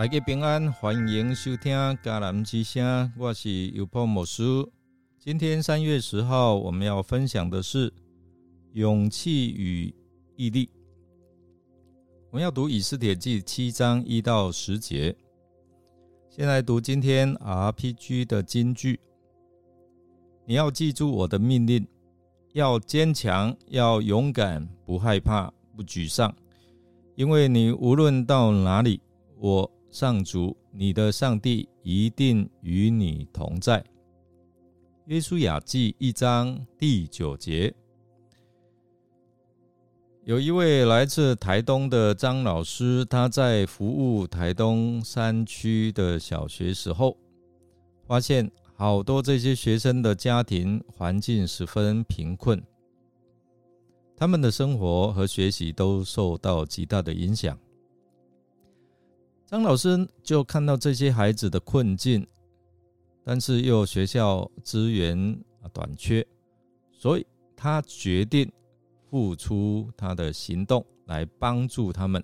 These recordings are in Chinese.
大家平安，欢迎收听迦南之声，我是尤波牧师。今天三月十号，我们要分享的是勇气与毅力。我们要读以斯帖记七章一到十节。先来读今天 RPG 的金句：你要记住我的命令，要坚强，要勇敢，不害怕，不沮丧，因为你无论到哪里，我。上主，你的上帝一定与你同在。约书亚记一章第九节，有一位来自台东的张老师，他在服务台东山区的小学时候，发现好多这些学生的家庭环境十分贫困，他们的生活和学习都受到极大的影响。张老师就看到这些孩子的困境，但是又学校资源啊短缺，所以他决定付出他的行动来帮助他们。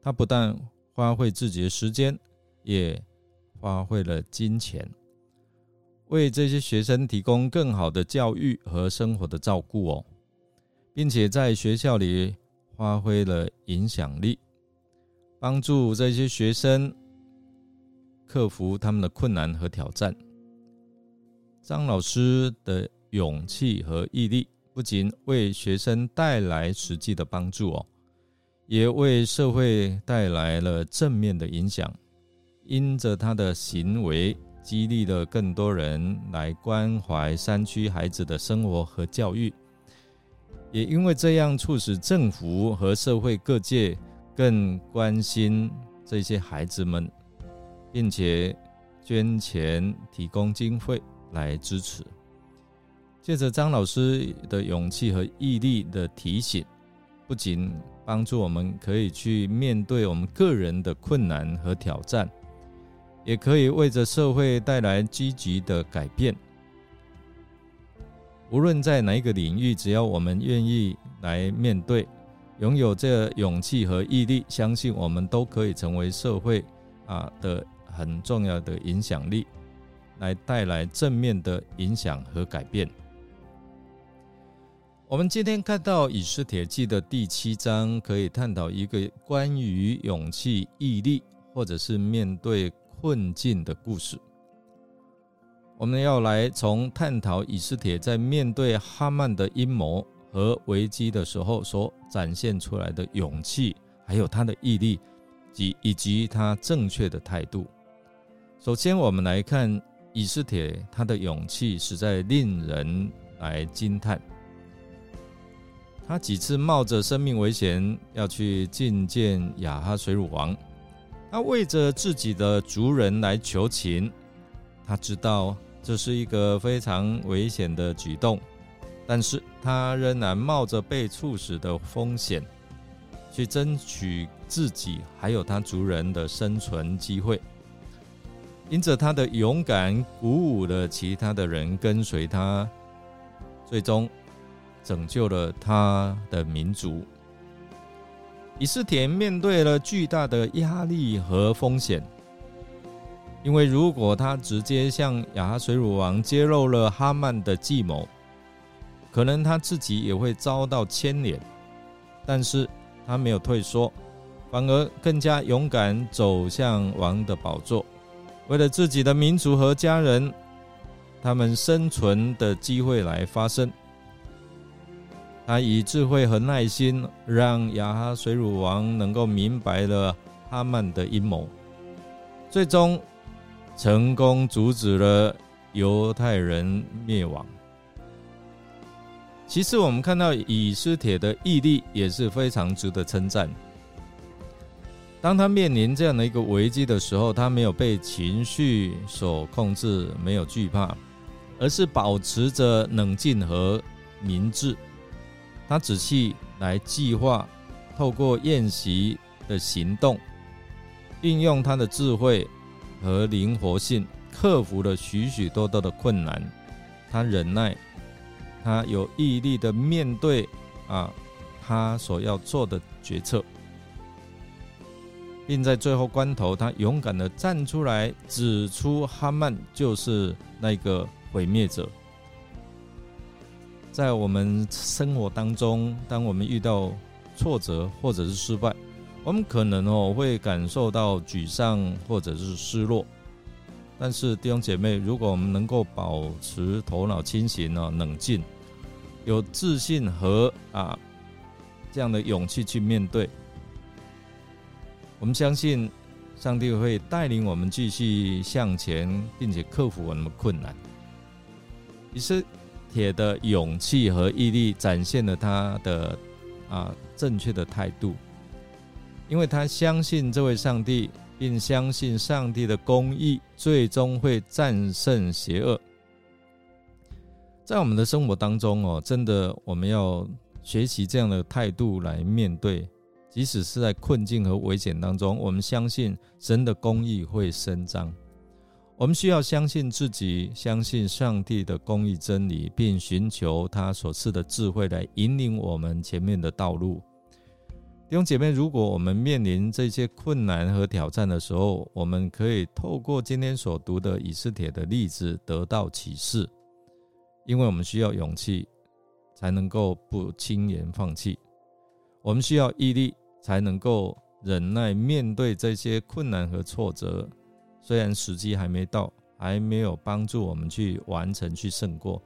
他不但花费自己的时间，也花费了金钱，为这些学生提供更好的教育和生活的照顾哦，并且在学校里发挥了影响力。帮助这些学生克服他们的困难和挑战。张老师的勇气和毅力不仅为学生带来实际的帮助哦，也为社会带来了正面的影响。因着他的行为，激励了更多人来关怀山区孩子的生活和教育，也因为这样，促使政府和社会各界。更关心这些孩子们，并且捐钱提供经费来支持。借着张老师的勇气和毅力的提醒，不仅帮助我们可以去面对我们个人的困难和挑战，也可以为着社会带来积极的改变。无论在哪一个领域，只要我们愿意来面对。拥有这勇气和毅力，相信我们都可以成为社会啊的很重要的影响力，来带来正面的影响和改变。我们今天看到《以斯帖记》的第七章，可以探讨一个关于勇气、毅力，或者是面对困境的故事。我们要来从探讨以斯帖在面对哈曼的阴谋。和危机的时候所展现出来的勇气，还有他的毅力，及以及他正确的态度。首先，我们来看以斯帖，他的勇气实在令人来惊叹。他几次冒着生命危险要去觐见亚哈水乳王，他为着自己的族人来求情，他知道这是一个非常危险的举动。但是他仍然冒着被处死的风险，去争取自己还有他族人的生存机会。因着他的勇敢，鼓舞了其他的人跟随他，最终拯救了他的民族。以斯田面对了巨大的压力和风险，因为如果他直接向亚哈水乳王揭露了哈曼的计谋，可能他自己也会遭到牵连，但是他没有退缩，反而更加勇敢走向王的宝座，为了自己的民族和家人，他们生存的机会来发声。他以智慧和耐心，让亚哈水乳王能够明白了哈曼的阴谋，最终成功阻止了犹太人灭亡。其次，我们看到以斯帖的毅力也是非常值得称赞。当他面临这样的一个危机的时候，他没有被情绪所控制，没有惧怕，而是保持着冷静和明智。他仔细来计划，透过宴席的行动，运用他的智慧和灵活性，克服了许许多多的困难。他忍耐。他有毅力的面对啊，他所要做的决策。并在最后关头，他勇敢的站出来，指出哈曼就是那个毁灭者。在我们生活当中，当我们遇到挫折或者是失败，我们可能哦会感受到沮丧或者是失落。但是弟兄姐妹，如果我们能够保持头脑清醒呢，冷静，有自信和啊这样的勇气去面对。我们相信上帝会带领我们继续向前，并且克服我们的困难。以斯帖的勇气和毅力展现了他的啊正确的态度，因为他相信这位上帝，并相信上帝的公义最终会战胜邪恶。在我们的生活当中哦，真的我们要学习这样的态度来面对。即使是在困境和危险当中，我们相信神的公义会伸张。我们需要相信自己，相信上帝的公义真理，并寻求他所赐的智慧来引领我们前面的道路。弟兄姐妹，如果我们面临这些困难和挑战的时候，我们可以透过今天所读的以斯帖的例子得到启示，因为我们需要勇气，才能够不轻言放弃。我们需要毅力，才能够忍耐面对这些困难和挫折。虽然时机还没到，还没有帮助我们去完成、去胜过，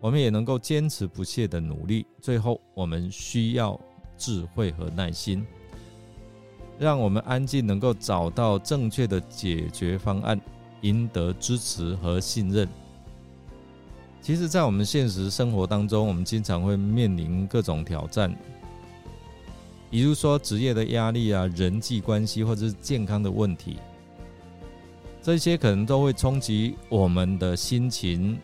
我们也能够坚持不懈的努力。最后，我们需要智慧和耐心，让我们安静，能够找到正确的解决方案，赢得支持和信任。其实，在我们现实生活当中，我们经常会面临各种挑战。比如说职业的压力啊，人际关系或者是健康的问题，这些可能都会冲击我们的心情，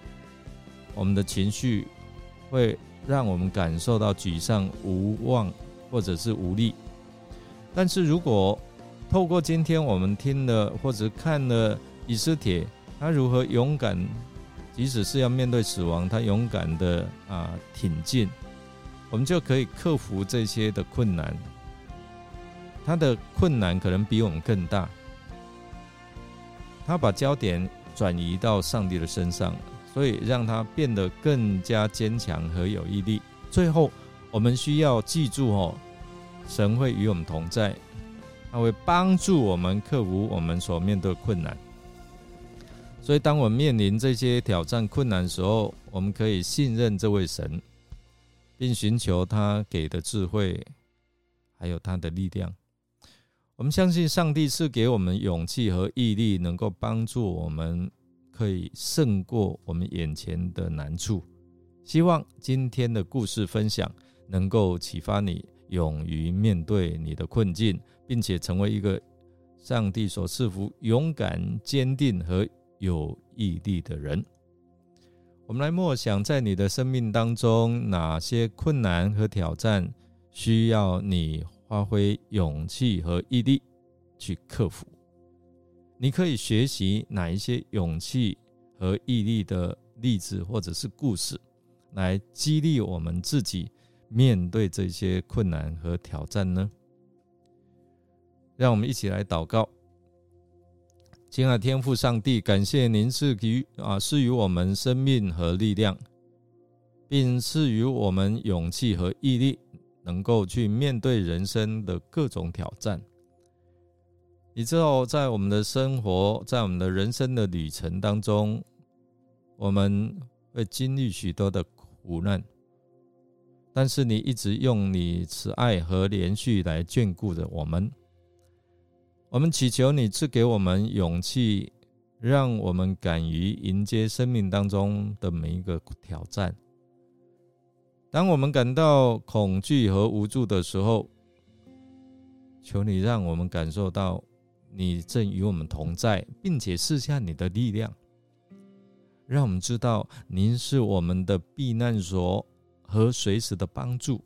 我们的情绪会让我们感受到沮丧、无望或者是无力。但是如果透过今天我们听了或者看了以斯帖，他如何勇敢，即使是要面对死亡，他勇敢的啊挺进。我们就可以克服这些的困难。他的困难可能比我们更大。他把焦点转移到上帝的身上，所以让他变得更加坚强和有毅力。最后，我们需要记住哦，神会与我们同在，他会帮助我们克服我们所面对的困难。所以，当我们面临这些挑战困难的时候，我们可以信任这位神。并寻求他给的智慧，还有他的力量。我们相信上帝是给我们勇气和毅力，能够帮助我们可以胜过我们眼前的难处。希望今天的故事分享能够启发你，勇于面对你的困境，并且成为一个上帝所赐福、勇敢、坚定和有毅力的人。我们来默想，在你的生命当中，哪些困难和挑战需要你发挥勇气和毅力去克服？你可以学习哪一些勇气和毅力的例子或者是故事，来激励我们自己面对这些困难和挑战呢？让我们一起来祷告。亲爱的天父上帝，感谢您赐予啊赐予我们生命和力量，并赐予我们勇气和毅力，能够去面对人生的各种挑战。你知道，在我们的生活，在我们的人生的旅程当中，我们会经历许多的苦难，但是你一直用你慈爱和连续来眷顾着我们。我们祈求你赐给我们勇气，让我们敢于迎接生命当中的每一个挑战。当我们感到恐惧和无助的时候，求你让我们感受到你正与我们同在，并且试下你的力量，让我们知道您是我们的避难所和随时的帮助。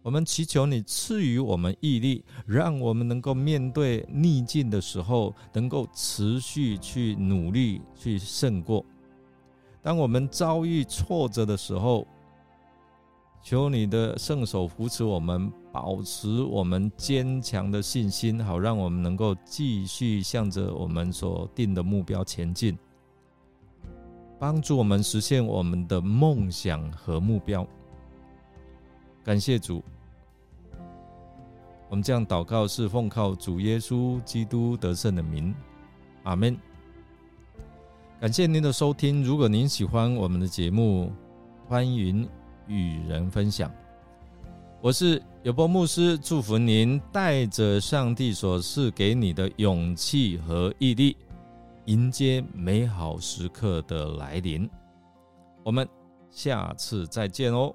我们祈求你赐予我们毅力，让我们能够面对逆境的时候，能够持续去努力去胜过。当我们遭遇挫折的时候，求你的圣手扶持我们，保持我们坚强的信心，好让我们能够继续向着我们所定的目标前进，帮助我们实现我们的梦想和目标。感谢主，我们这样祷告是奉靠主耶稣基督得胜的名，阿门。感谢您的收听，如果您喜欢我们的节目，欢迎与人分享。我是有波牧师，祝福您带着上帝所赐给你的勇气和毅力，迎接美好时刻的来临。我们下次再见哦。